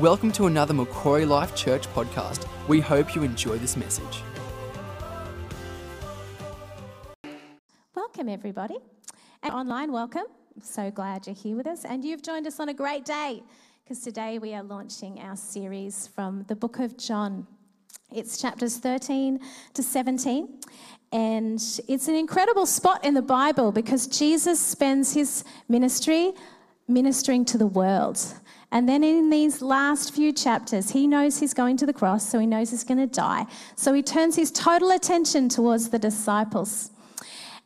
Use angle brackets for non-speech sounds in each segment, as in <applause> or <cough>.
Welcome to another Macquarie Life Church podcast. We hope you enjoy this message. Welcome, everybody. And online, welcome. so glad you're here with us. And you've joined us on a great day because today we are launching our series from the book of John. It's chapters 13 to 17. And it's an incredible spot in the Bible because Jesus spends his ministry ministering to the world. And then in these last few chapters, he knows he's going to the cross, so he knows he's going to die. So he turns his total attention towards the disciples.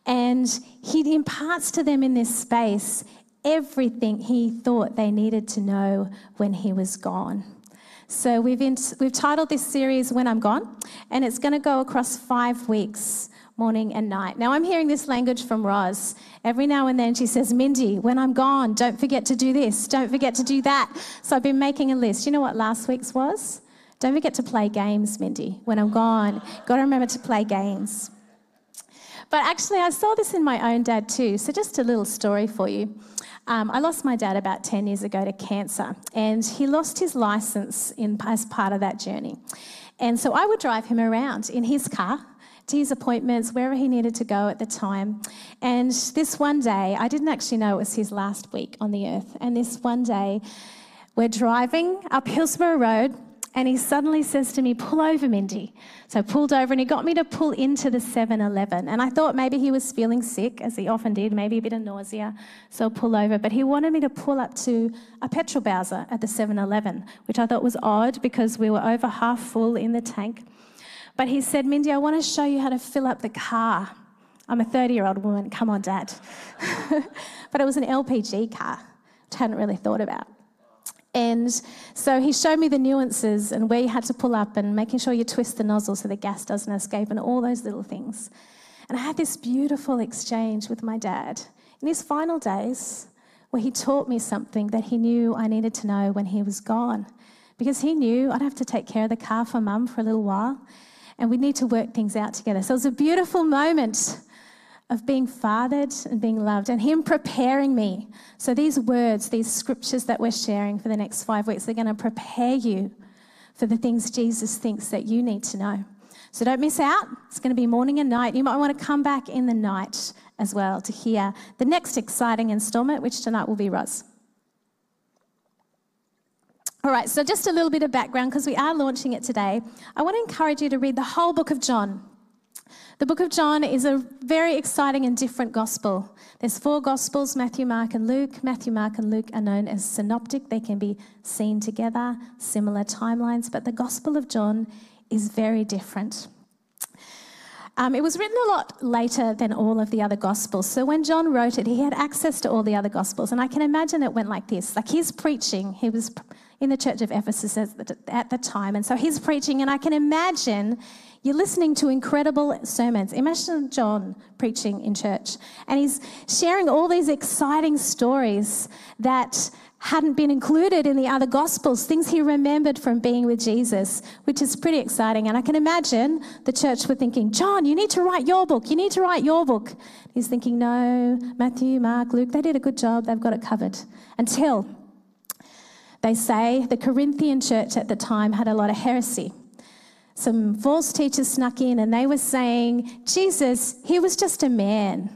And he imparts to them in this space everything he thought they needed to know when he was gone. So we've, in, we've titled this series When I'm Gone, and it's going to go across five weeks morning and night. Now, I'm hearing this language from Roz. Every now and then she says, Mindy, when I'm gone, don't forget to do this, don't forget to do that. So I've been making a list. You know what last week's was? Don't forget to play games, Mindy. When I'm gone, got to remember to play games. But actually, I saw this in my own dad too. So, just a little story for you. Um, I lost my dad about 10 years ago to cancer, and he lost his license in, as part of that journey. And so I would drive him around in his car to his appointments, wherever he needed to go at the time. And this one day, I didn't actually know it was his last week on the earth. And this one day, we're driving up Hillsborough Road, and he suddenly says to me, Pull over, Mindy. So I pulled over, and he got me to pull into the 7 Eleven. And I thought maybe he was feeling sick, as he often did, maybe a bit of nausea. So I'll pull over. But he wanted me to pull up to a petrol bowser at the 7 Eleven, which I thought was odd because we were over half full in the tank. But he said, Mindy, I want to show you how to fill up the car. I'm a 30 year old woman. Come on, Dad. <laughs> but it was an LPG car, which I hadn't really thought about. And so he showed me the nuances and where you had to pull up and making sure you twist the nozzle so the gas doesn't escape and all those little things. And I had this beautiful exchange with my dad in his final days where he taught me something that he knew I needed to know when he was gone. Because he knew I'd have to take care of the car for mum for a little while and we need to work things out together. So it was a beautiful moment of being fathered and being loved and him preparing me. So these words, these scriptures that we're sharing for the next five weeks, they're going to prepare you for the things Jesus thinks that you need to know. So don't miss out. It's going to be morning and night. You might want to come back in the night as well to hear the next exciting installment, which tonight will be Roz. All right, so just a little bit of background because we are launching it today. I want to encourage you to read the whole book of John. The book of John is a very exciting and different gospel. There's four gospels Matthew, Mark, and Luke. Matthew, Mark, and Luke are known as synoptic. They can be seen together, similar timelines, but the gospel of John is very different. Um, it was written a lot later than all of the other Gospels. So when John wrote it, he had access to all the other Gospels. And I can imagine it went like this like he's preaching, he was in the church of Ephesus at the time. And so he's preaching, and I can imagine you're listening to incredible sermons. Imagine John preaching in church, and he's sharing all these exciting stories that hadn't been included in the other gospels, things he remembered from being with Jesus, which is pretty exciting. And I can imagine the church were thinking, John, you need to write your book. You need to write your book. He's thinking, no, Matthew, Mark, Luke, they did a good job. They've got it covered. Until they say the Corinthian church at the time had a lot of heresy. Some false teachers snuck in and they were saying, Jesus, he was just a man.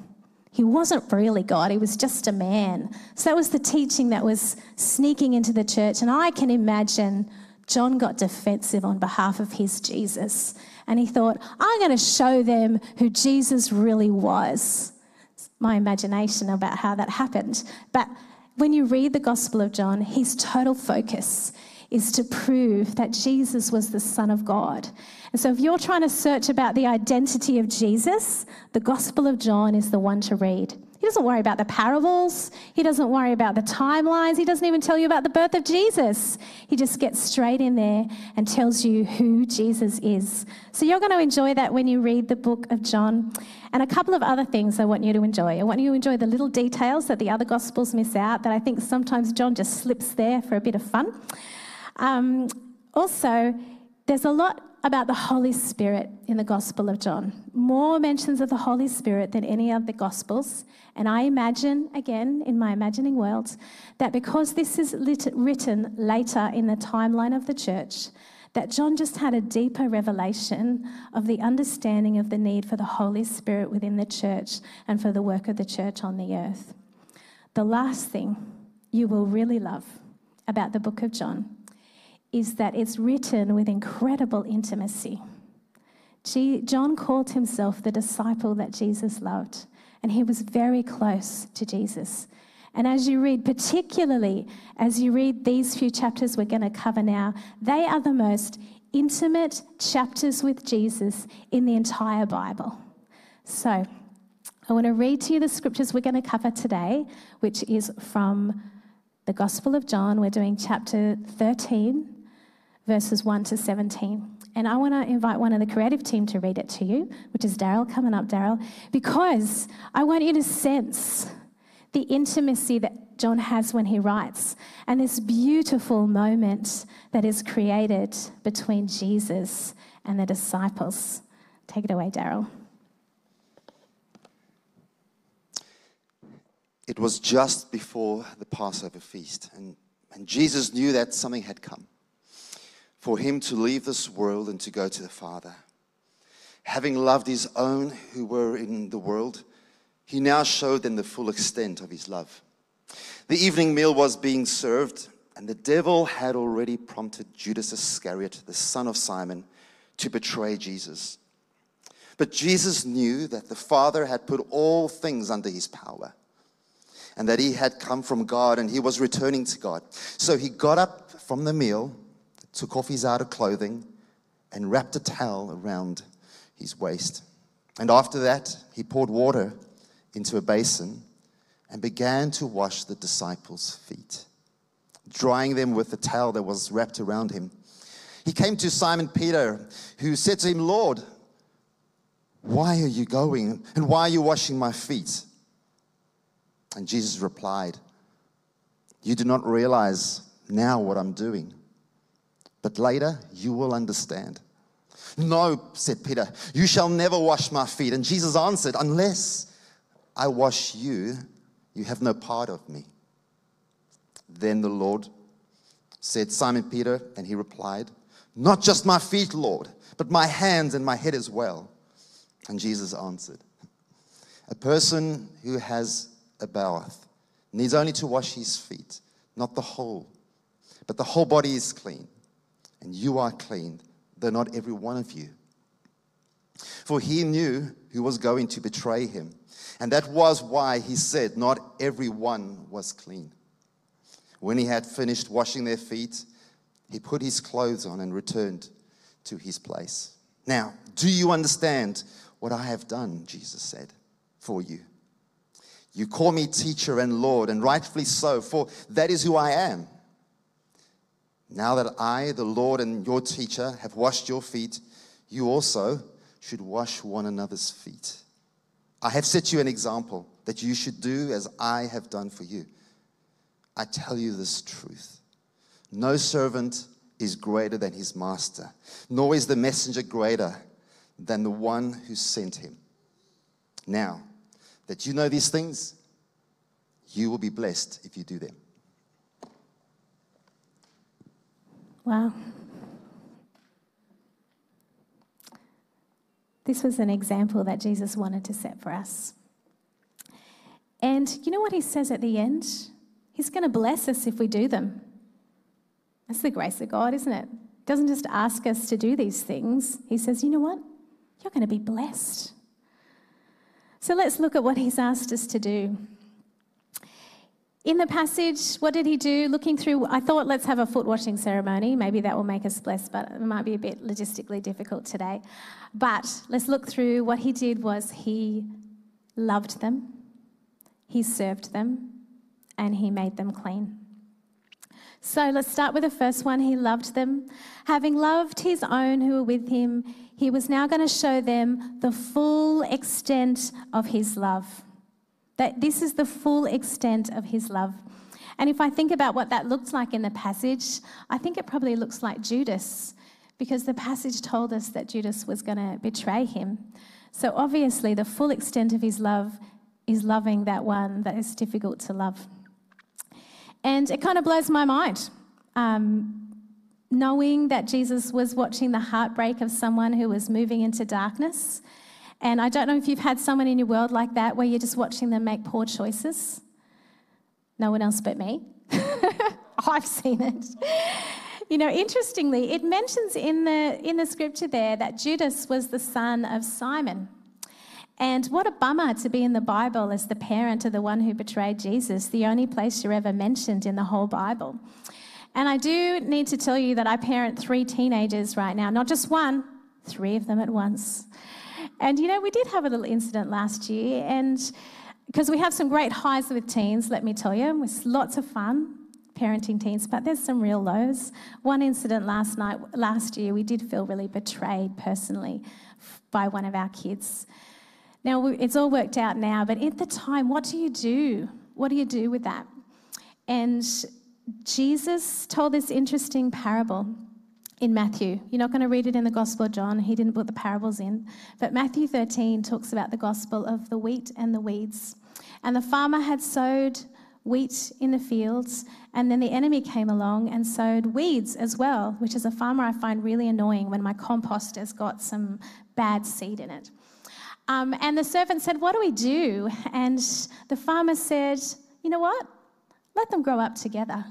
He wasn't really God, he was just a man. So that was the teaching that was sneaking into the church. And I can imagine John got defensive on behalf of his Jesus. And he thought, I'm going to show them who Jesus really was. It's My imagination about how that happened. But when you read the Gospel of John, his total focus is to prove that Jesus was the Son of God. And so, if you're trying to search about the identity of Jesus, the Gospel of John is the one to read. He doesn't worry about the parables. He doesn't worry about the timelines. He doesn't even tell you about the birth of Jesus. He just gets straight in there and tells you who Jesus is. So you're going to enjoy that when you read the book of John. And a couple of other things I want you to enjoy. I want you to enjoy the little details that the other Gospels miss out, that I think sometimes John just slips there for a bit of fun. Um, also, there's a lot about the Holy Spirit in the Gospel of John. More mentions of the Holy Spirit than any of the Gospels. And I imagine, again, in my imagining world, that because this is lit- written later in the timeline of the church, that John just had a deeper revelation of the understanding of the need for the Holy Spirit within the church and for the work of the church on the earth. The last thing you will really love about the book of John is that it's written with incredible intimacy. John called himself the disciple that Jesus loved, and he was very close to Jesus. And as you read, particularly as you read these few chapters we're going to cover now, they are the most intimate chapters with Jesus in the entire Bible. So, I want to read to you the scriptures we're going to cover today, which is from the Gospel of John. We're doing chapter 13, verses 1 to 17. And I want to invite one of the creative team to read it to you, which is Daryl. Coming up, Daryl, because I want you to sense the intimacy that John has when he writes and this beautiful moment that is created between Jesus and the disciples. Take it away, Daryl. It was just before the Passover feast, and, and Jesus knew that something had come for him to leave this world and to go to the Father. Having loved his own who were in the world, he now showed them the full extent of his love. The evening meal was being served, and the devil had already prompted Judas Iscariot, the son of Simon, to betray Jesus. But Jesus knew that the Father had put all things under his power and that he had come from God and he was returning to God. So he got up from the meal, took off his outer clothing, and wrapped a towel around his waist. And after that, he poured water into a basin and began to wash the disciples' feet, drying them with the towel that was wrapped around him. He came to Simon Peter, who said to him, Lord, why are you going and why are you washing my feet? And Jesus replied, You do not realize now what I'm doing, but later you will understand. No, said Peter, you shall never wash my feet. And Jesus answered, Unless I wash you, you have no part of me. Then the Lord said, Simon Peter, and he replied, Not just my feet, Lord, but my hands and my head as well. And Jesus answered, A person who has a bath needs only to wash his feet, not the whole, but the whole body is clean. And you are clean, though not every one of you. For he knew who was going to betray him. And that was why he said, Not everyone was clean. When he had finished washing their feet, he put his clothes on and returned to his place. Now, do you understand what I have done? Jesus said, for you. You call me teacher and Lord, and rightfully so, for that is who I am. Now that I, the Lord and your teacher, have washed your feet, you also should wash one another's feet. I have set you an example that you should do as I have done for you. I tell you this truth no servant is greater than his master, nor is the messenger greater than the one who sent him. Now that you know these things, you will be blessed if you do them. Wow. This was an example that Jesus wanted to set for us. And you know what he says at the end? He's going to bless us if we do them. That's the grace of God, isn't it? He doesn't just ask us to do these things. He says, you know what? You're going to be blessed. So let's look at what he's asked us to do. In the passage, what did he do? Looking through, I thought let's have a foot washing ceremony. Maybe that will make us blessed, but it might be a bit logistically difficult today. But let's look through what he did was he loved them, he served them, and he made them clean. So let's start with the first one. He loved them. Having loved his own who were with him, he was now going to show them the full extent of his love. That this is the full extent of his love. And if I think about what that looks like in the passage, I think it probably looks like Judas because the passage told us that Judas was going to betray him. So obviously, the full extent of his love is loving that one that is difficult to love. And it kind of blows my mind. Um, knowing that Jesus was watching the heartbreak of someone who was moving into darkness. And I don't know if you've had someone in your world like that where you're just watching them make poor choices. No one else but me. <laughs> I've seen it. You know, interestingly, it mentions in the, in the scripture there that Judas was the son of Simon. And what a bummer to be in the Bible as the parent of the one who betrayed Jesus, the only place you're ever mentioned in the whole Bible. And I do need to tell you that I parent three teenagers right now, not just one, three of them at once. And you know, we did have a little incident last year, and because we have some great highs with teens, let me tell you, it was lots of fun parenting teens, but there's some real lows. One incident last night, last year, we did feel really betrayed personally by one of our kids. Now, it's all worked out now, but at the time, what do you do? What do you do with that? And Jesus told this interesting parable in Matthew. You're not going to read it in the Gospel of John, he didn't put the parables in. But Matthew 13 talks about the gospel of the wheat and the weeds. And the farmer had sowed wheat in the fields, and then the enemy came along and sowed weeds as well, which as a farmer I find really annoying when my compost has got some bad seed in it. Um, and the servant said, What do we do? And the farmer said, You know what? Let them grow up together.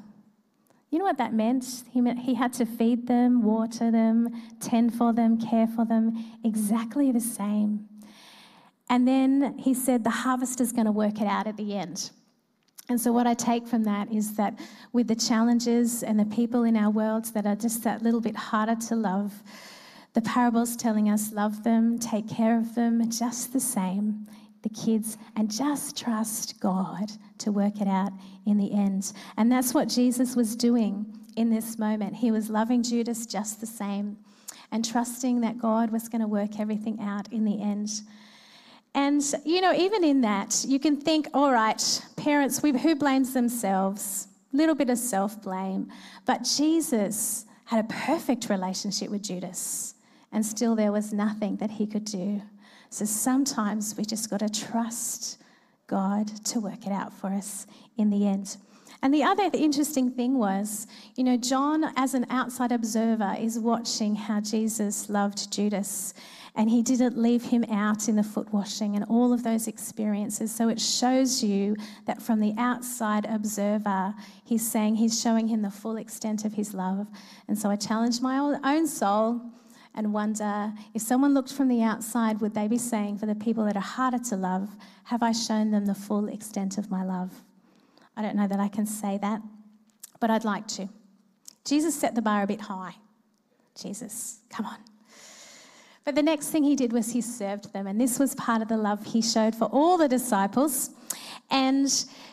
You know what that meant? He, meant he had to feed them, water them, tend for them, care for them, exactly the same. And then he said, The harvest is going to work it out at the end. And so, what I take from that is that with the challenges and the people in our worlds that are just that little bit harder to love, the parable's telling us love them, take care of them just the same, the kids, and just trust God to work it out in the end. And that's what Jesus was doing in this moment. He was loving Judas just the same and trusting that God was going to work everything out in the end. And, you know, even in that, you can think, all right, parents, who blames themselves? Little bit of self blame. But Jesus had a perfect relationship with Judas, and still there was nothing that he could do. So sometimes we just got to trust God to work it out for us in the end. And the other interesting thing was, you know, John, as an outside observer, is watching how Jesus loved Judas and he didn't leave him out in the foot washing and all of those experiences. So it shows you that from the outside observer, he's saying he's showing him the full extent of his love. And so I challenge my own soul and wonder if someone looked from the outside, would they be saying, for the people that are harder to love, have I shown them the full extent of my love? I don't know that I can say that, but I'd like to. Jesus set the bar a bit high. Jesus, come on. But the next thing he did was he served them, and this was part of the love he showed for all the disciples. And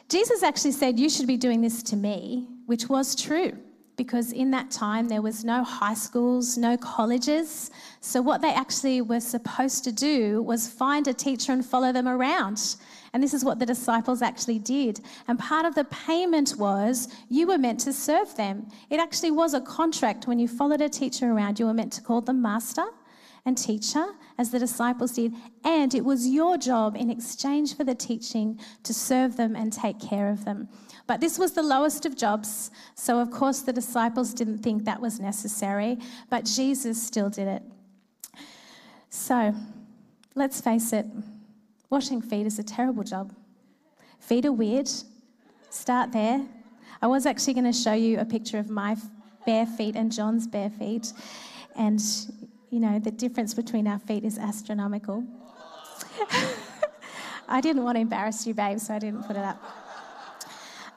Jesus actually said, You should be doing this to me, which was true because in that time there was no high schools, no colleges. So what they actually were supposed to do was find a teacher and follow them around. And this is what the disciples actually did. And part of the payment was you were meant to serve them. It actually was a contract when you followed a teacher around, you were meant to call them master and teacher, as the disciples did, and it was your job in exchange for the teaching to serve them and take care of them. But this was the lowest of jobs, so of course the disciples didn't think that was necessary, but Jesus still did it. So let's face it washing feet is a terrible job. Feet are weird. Start there. I was actually going to show you a picture of my bare feet and John's bare feet. And you know, the difference between our feet is astronomical. <laughs> I didn't want to embarrass you, babe, so I didn't put it up.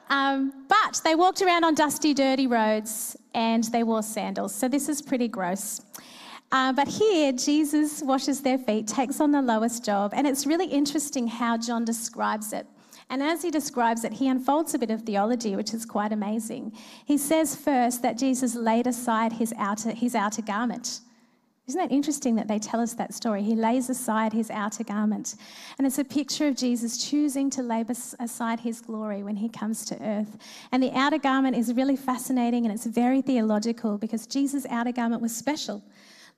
Um, but they walked around on dusty, dirty roads and they wore sandals. So this is pretty gross. Uh, but here, Jesus washes their feet, takes on the lowest job, and it's really interesting how John describes it. And as he describes it, he unfolds a bit of theology, which is quite amazing. He says first that Jesus laid aside his outer, his outer garment. Isn't that interesting that they tell us that story? He lays aside his outer garment. And it's a picture of Jesus choosing to lay aside his glory when he comes to earth. And the outer garment is really fascinating and it's very theological because Jesus' outer garment was special.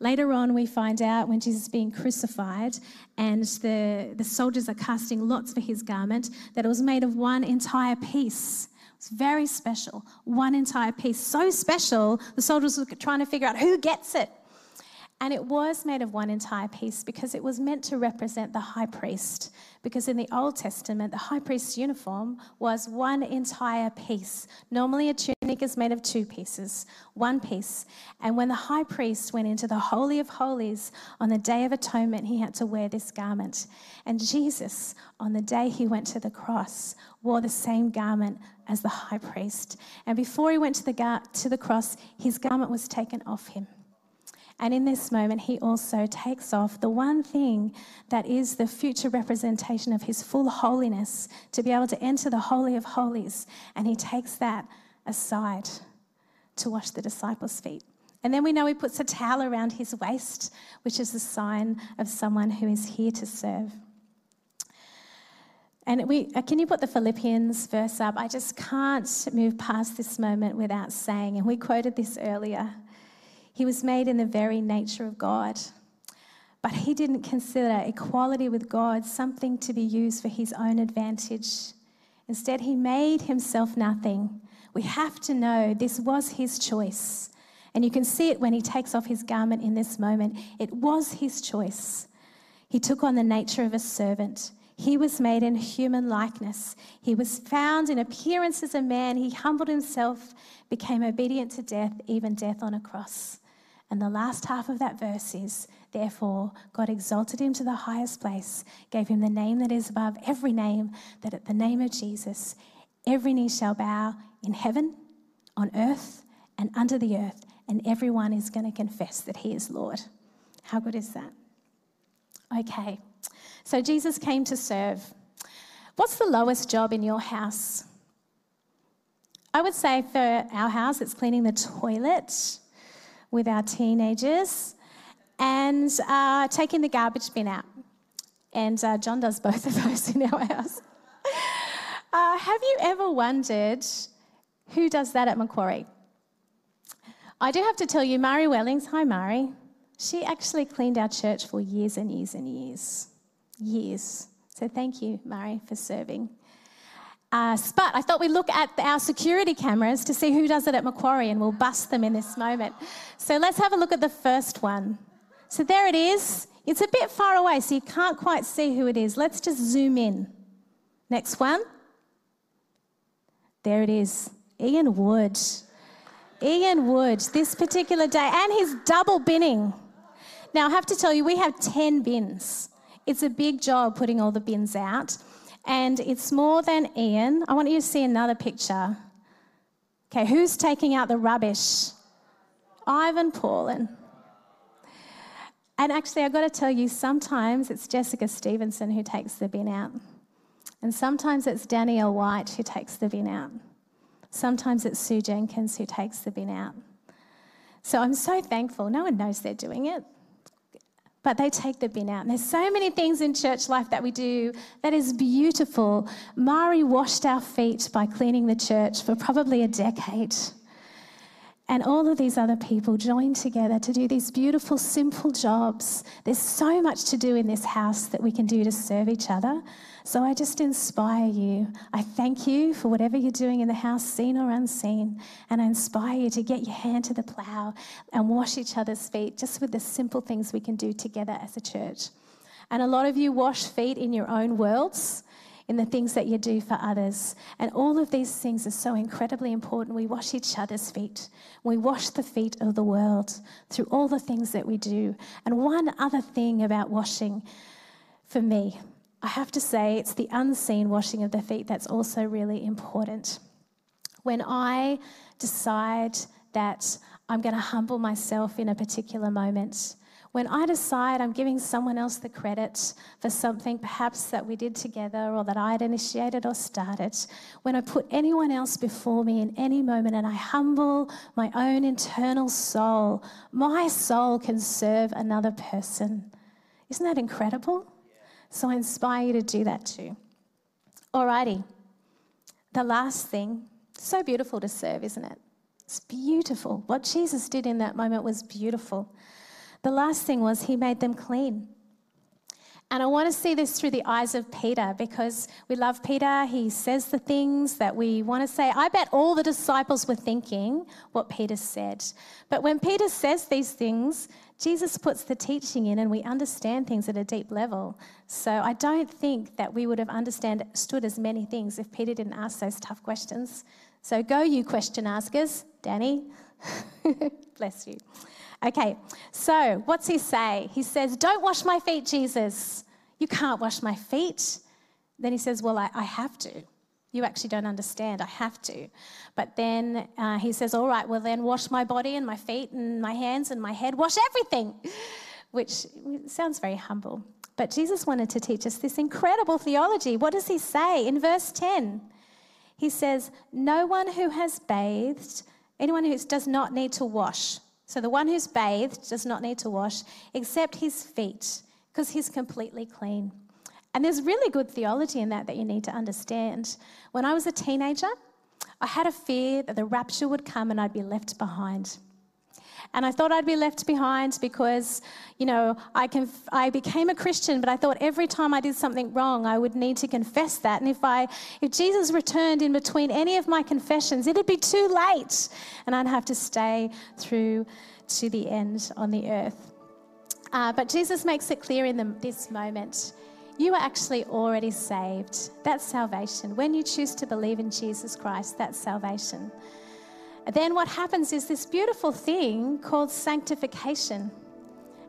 Later on, we find out when Jesus is being crucified and the, the soldiers are casting lots for his garment that it was made of one entire piece. It's very special, one entire piece. So special, the soldiers were trying to figure out who gets it. And it was made of one entire piece because it was meant to represent the high priest. Because in the Old Testament, the high priest's uniform was one entire piece. Normally, a tunic is made of two pieces, one piece. And when the high priest went into the Holy of Holies on the Day of Atonement, he had to wear this garment. And Jesus, on the day he went to the cross, wore the same garment as the high priest. And before he went to the, gar- to the cross, his garment was taken off him. And in this moment, he also takes off the one thing that is the future representation of his full holiness to be able to enter the Holy of Holies. And he takes that aside to wash the disciples' feet. And then we know he puts a towel around his waist, which is a sign of someone who is here to serve. And we, uh, can you put the Philippians verse up? I just can't move past this moment without saying, and we quoted this earlier he was made in the very nature of God. But he didn't consider equality with God something to be used for his own advantage. Instead, he made himself nothing. We have to know this was his choice. And you can see it when he takes off his garment in this moment. It was his choice. He took on the nature of a servant. He was made in human likeness. He was found in appearance as a man. He humbled himself, became obedient to death, even death on a cross. And the last half of that verse is, Therefore, God exalted him to the highest place, gave him the name that is above every name, that at the name of Jesus, every knee shall bow in heaven, on earth, and under the earth, and everyone is going to confess that he is Lord. How good is that? Okay, so Jesus came to serve. What's the lowest job in your house? I would say for our house, it's cleaning the toilet with our teenagers and uh, taking the garbage bin out. And uh, John does <laughs> both of those in our house. <laughs> Uh, have you ever wondered who does that at Macquarie? I do have to tell you, Mari Wellings, hi Mari, she actually cleaned our church for years and years and years. Years. So thank you, Mari, for serving. Uh, but I thought we'd look at our security cameras to see who does it at Macquarie and we'll bust them in this moment. So let's have a look at the first one. So there it is. It's a bit far away, so you can't quite see who it is. Let's just zoom in. Next one. There it is. Ian Wood. Ian Wood, this particular day, and he's double binning. Now, I have to tell you, we have 10 bins. It's a big job putting all the bins out. And it's more than Ian. I want you to see another picture. Okay, who's taking out the rubbish? Ivan Paulin. And actually, I've got to tell you, sometimes it's Jessica Stevenson who takes the bin out. And sometimes it's Danielle White who takes the bin out. Sometimes it's Sue Jenkins who takes the bin out. So I'm so thankful. No one knows they're doing it but they take the bin out. And there's so many things in church life that we do that is beautiful. Mari washed our feet by cleaning the church for probably a decade. And all of these other people join together to do these beautiful, simple jobs. There's so much to do in this house that we can do to serve each other. So I just inspire you. I thank you for whatever you're doing in the house, seen or unseen. And I inspire you to get your hand to the plow and wash each other's feet just with the simple things we can do together as a church. And a lot of you wash feet in your own worlds in the things that you do for others. And all of these things are so incredibly important. We wash each other's feet. We wash the feet of the world through all the things that we do. And one other thing about washing for me, I have to say, it's the unseen washing of the feet that's also really important. When I decide that I'm going to humble myself in a particular moment, When I decide I'm giving someone else the credit for something perhaps that we did together or that I had initiated or started, when I put anyone else before me in any moment and I humble my own internal soul, my soul can serve another person. Isn't that incredible? So I inspire you to do that too. Alrighty. The last thing, so beautiful to serve, isn't it? It's beautiful. What Jesus did in that moment was beautiful. The last thing was he made them clean. And I want to see this through the eyes of Peter because we love Peter. He says the things that we want to say. I bet all the disciples were thinking what Peter said. But when Peter says these things, Jesus puts the teaching in and we understand things at a deep level. So I don't think that we would have understood as many things if Peter didn't ask those tough questions. So go, you question askers. Danny, <laughs> bless you. Okay, so what's he say? He says, Don't wash my feet, Jesus. You can't wash my feet. Then he says, Well, I, I have to. You actually don't understand. I have to. But then uh, he says, All right, well, then wash my body and my feet and my hands and my head. Wash everything, <laughs> which sounds very humble. But Jesus wanted to teach us this incredible theology. What does he say in verse 10? He says, No one who has bathed, anyone who does not need to wash so the one who's bathed does not need to wash except his feet because he's completely clean. And there's really good theology in that that you need to understand. When I was a teenager, I had a fear that the rapture would come and I'd be left behind. And I thought I'd be left behind because, you know, I, conf- I became a Christian, but I thought every time I did something wrong, I would need to confess that. And if, I, if Jesus returned in between any of my confessions, it'd be too late. And I'd have to stay through to the end on the earth. Uh, but Jesus makes it clear in the, this moment you are actually already saved. That's salvation. When you choose to believe in Jesus Christ, that's salvation then what happens is this beautiful thing called sanctification.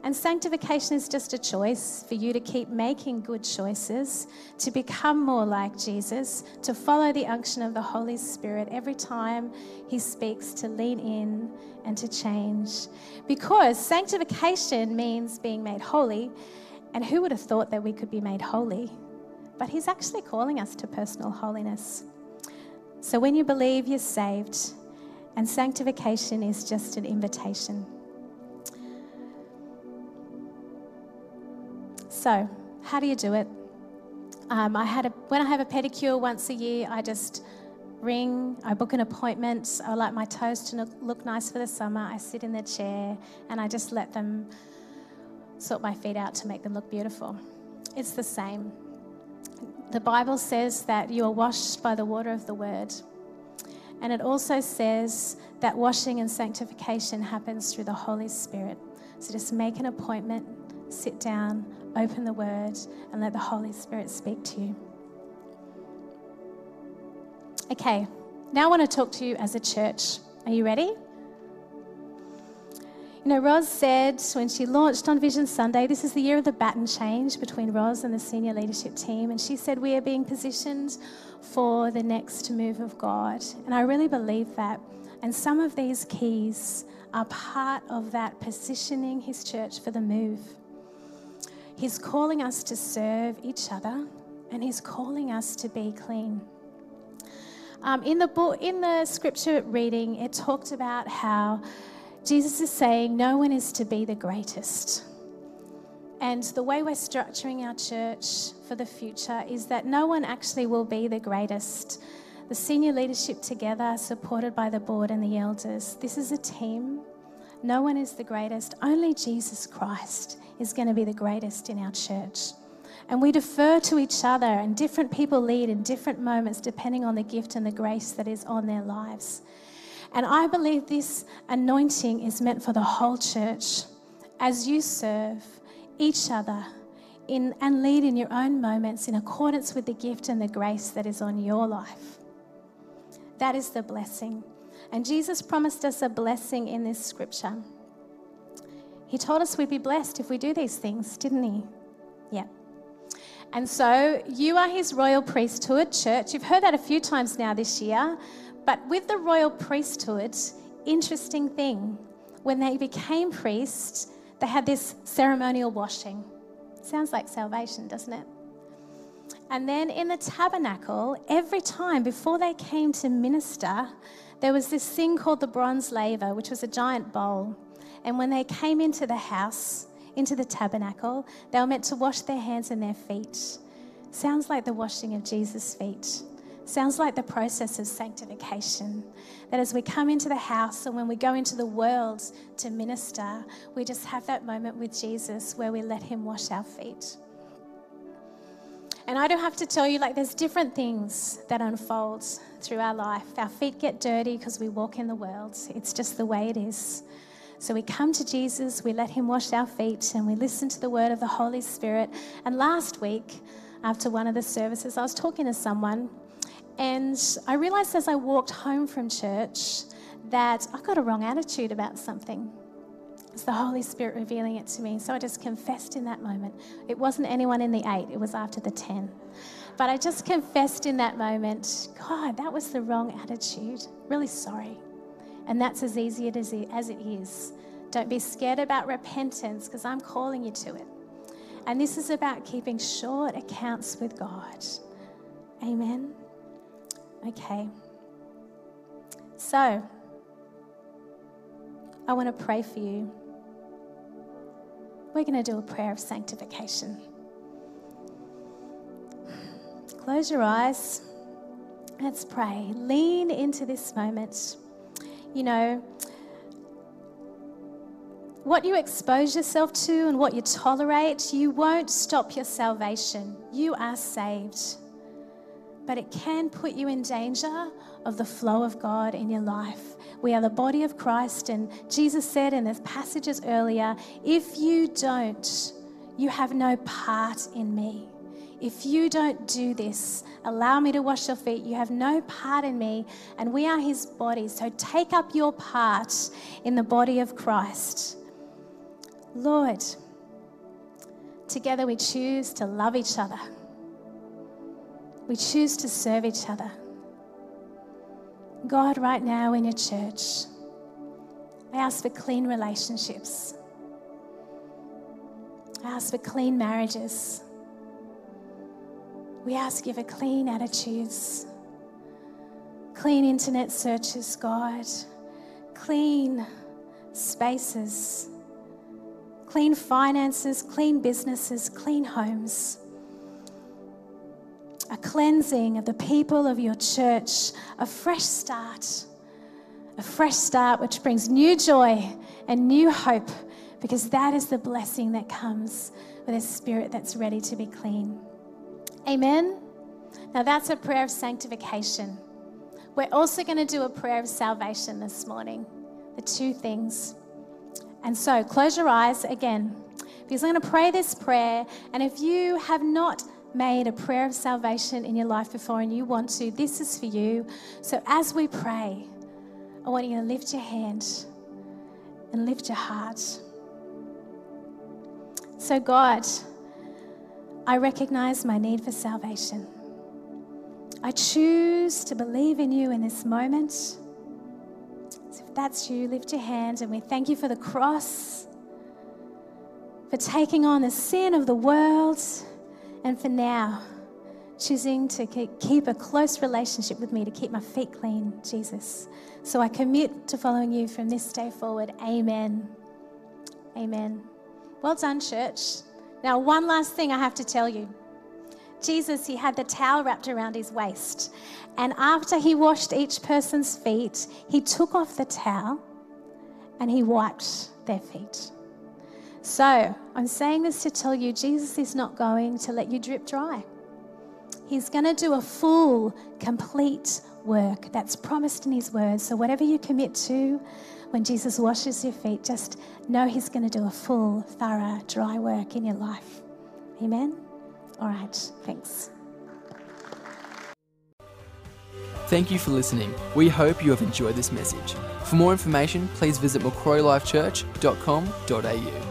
And sanctification is just a choice for you to keep making good choices, to become more like Jesus, to follow the unction of the Holy Spirit every time He speaks, to lean in and to change. Because sanctification means being made holy. And who would have thought that we could be made holy? But He's actually calling us to personal holiness. So when you believe you're saved, and sanctification is just an invitation. So, how do you do it? Um, I had a, when I have a pedicure once a year, I just ring, I book an appointment. I like my toes to look nice for the summer. I sit in the chair and I just let them sort my feet out to make them look beautiful. It's the same. The Bible says that you are washed by the water of the word. And it also says that washing and sanctification happens through the Holy Spirit. So just make an appointment, sit down, open the Word, and let the Holy Spirit speak to you. Okay, now I want to talk to you as a church. Are you ready? You know, Roz said when she launched on Vision Sunday, this is the year of the baton change between Roz and the senior leadership team. And she said, We are being positioned for the next move of God. And I really believe that. And some of these keys are part of that positioning His church for the move. He's calling us to serve each other and He's calling us to be clean. Um, in the book, in the scripture reading, it talked about how Jesus is saying no one is to be the greatest. And the way we're structuring our church for the future is that no one actually will be the greatest. The senior leadership together, supported by the board and the elders, this is a team. No one is the greatest. Only Jesus Christ is going to be the greatest in our church. And we defer to each other, and different people lead in different moments depending on the gift and the grace that is on their lives. And I believe this anointing is meant for the whole church as you serve each other in, and lead in your own moments in accordance with the gift and the grace that is on your life. That is the blessing. And Jesus promised us a blessing in this scripture. He told us we'd be blessed if we do these things, didn't he? Yeah. And so you are his royal priesthood, church. You've heard that a few times now this year. But with the royal priesthood, interesting thing, when they became priests, they had this ceremonial washing. Sounds like salvation, doesn't it? And then in the tabernacle, every time before they came to minister, there was this thing called the bronze laver, which was a giant bowl. And when they came into the house, into the tabernacle, they were meant to wash their hands and their feet. Sounds like the washing of Jesus' feet. Sounds like the process of sanctification. That as we come into the house and when we go into the world to minister, we just have that moment with Jesus where we let Him wash our feet. And I don't have to tell you, like, there's different things that unfold through our life. Our feet get dirty because we walk in the world, it's just the way it is. So we come to Jesus, we let Him wash our feet, and we listen to the word of the Holy Spirit. And last week, after one of the services, I was talking to someone, and I realized as I walked home from church that I got a wrong attitude about something. It's the Holy Spirit revealing it to me. So I just confessed in that moment. It wasn't anyone in the eight, it was after the 10. But I just confessed in that moment, God, that was the wrong attitude. Really sorry. And that's as easy as it is. Don't be scared about repentance because I'm calling you to it. And this is about keeping short accounts with God. Amen. Okay. So, I want to pray for you. We're going to do a prayer of sanctification. Close your eyes. Let's pray. Lean into this moment. You know, what you expose yourself to and what you tolerate, you won't stop your salvation. You are saved. But it can put you in danger of the flow of God in your life. We are the body of Christ, and Jesus said in the passages earlier if you don't, you have no part in me. If you don't do this, allow me to wash your feet, you have no part in me, and we are his body. So take up your part in the body of Christ. Lord, together we choose to love each other. We choose to serve each other. God, right now in your church, I ask for clean relationships. I ask for clean marriages. We ask you for clean attitudes, clean internet searches, God, clean spaces clean finances, clean businesses, clean homes. A cleansing of the people of your church, a fresh start, a fresh start which brings new joy and new hope because that is the blessing that comes with a spirit that's ready to be clean. Amen. Now, that's a prayer of sanctification. We're also going to do a prayer of salvation this morning. The two things. And so close your eyes again because I'm going to pray this prayer. And if you have not made a prayer of salvation in your life before and you want to, this is for you. So as we pray, I want you to lift your hand and lift your heart. So, God, I recognize my need for salvation. I choose to believe in you in this moment. So if that's you, lift your hand and we thank you for the cross, for taking on the sin of the world, and for now choosing to keep a close relationship with me, to keep my feet clean, Jesus. So I commit to following you from this day forward. Amen. Amen. Well done, church. Now, one last thing I have to tell you. Jesus, he had the towel wrapped around his waist. And after he washed each person's feet, he took off the towel and he wiped their feet. So I'm saying this to tell you Jesus is not going to let you drip dry. He's going to do a full, complete work that's promised in His word. So, whatever you commit to when Jesus washes your feet, just know He's going to do a full, thorough, dry work in your life. Amen? All right, thanks. Thank you for listening. We hope you have enjoyed this message. For more information, please visit macquarielifechurch.com.au.